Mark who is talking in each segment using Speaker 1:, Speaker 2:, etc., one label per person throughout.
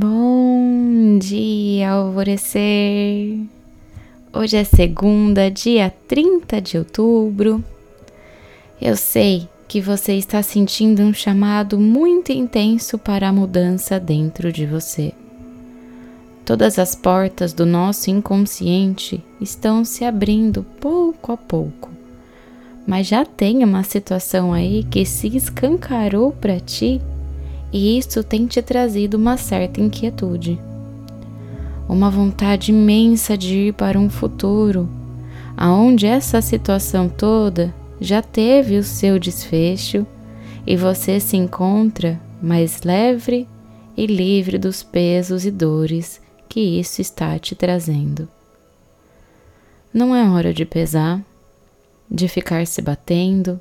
Speaker 1: Bom dia, alvorecer! Hoje é segunda, dia 30 de outubro. Eu sei que você está sentindo um chamado muito intenso para a mudança dentro de você. Todas as portas do nosso inconsciente estão se abrindo pouco a pouco, mas já tem uma situação aí que se escancarou para ti e isso tem te trazido uma certa inquietude. Uma vontade imensa de ir para um futuro, aonde essa situação toda já teve o seu desfecho e você se encontra mais leve e livre dos pesos e dores que isso está te trazendo. Não é hora de pesar, de ficar se batendo,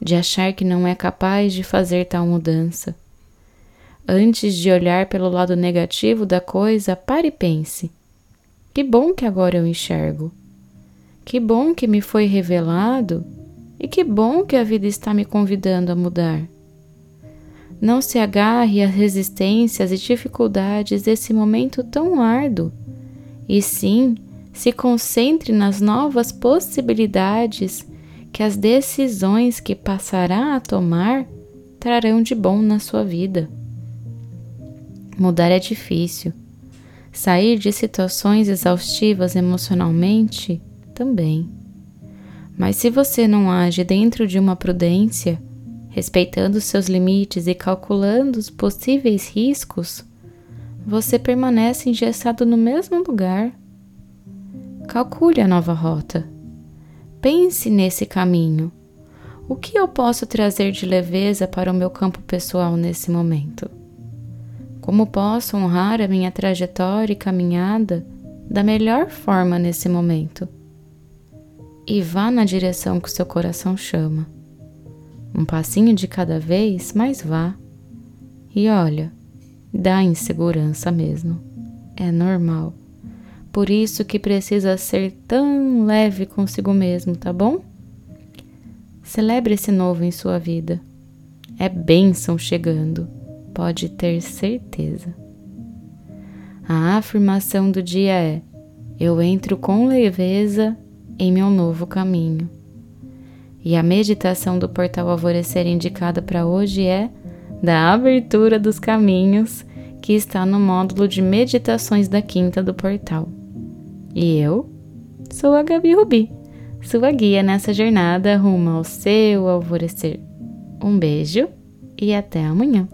Speaker 1: de achar que não é capaz de fazer tal mudança Antes de olhar pelo lado negativo da coisa, pare e pense. Que bom que agora eu enxergo. Que bom que me foi revelado e que bom que a vida está me convidando a mudar. Não se agarre às resistências e dificuldades desse momento tão árduo, e sim se concentre nas novas possibilidades que as decisões que passará a tomar trarão de bom na sua vida. Mudar é difícil. Sair de situações exaustivas emocionalmente também. Mas se você não age dentro de uma prudência, respeitando seus limites e calculando os possíveis riscos, você permanece engessado no mesmo lugar. Calcule a nova rota. Pense nesse caminho. O que eu posso trazer de leveza para o meu campo pessoal nesse momento? Como posso honrar a minha trajetória e caminhada da melhor forma nesse momento? E vá na direção que o seu coração chama. Um passinho de cada vez, mas vá. E olha, dá insegurança mesmo. É normal. Por isso que precisa ser tão leve consigo mesmo, tá bom? Celebre esse novo em sua vida. É bênção chegando pode ter certeza. A afirmação do dia é: Eu entro com leveza em meu novo caminho. E a meditação do portal Alvorecer indicada para hoje é da abertura dos caminhos, que está no módulo de meditações da quinta do portal. E eu sou a Gabi Rubi, sua guia nessa jornada rumo ao seu alvorecer. Um beijo e até amanhã.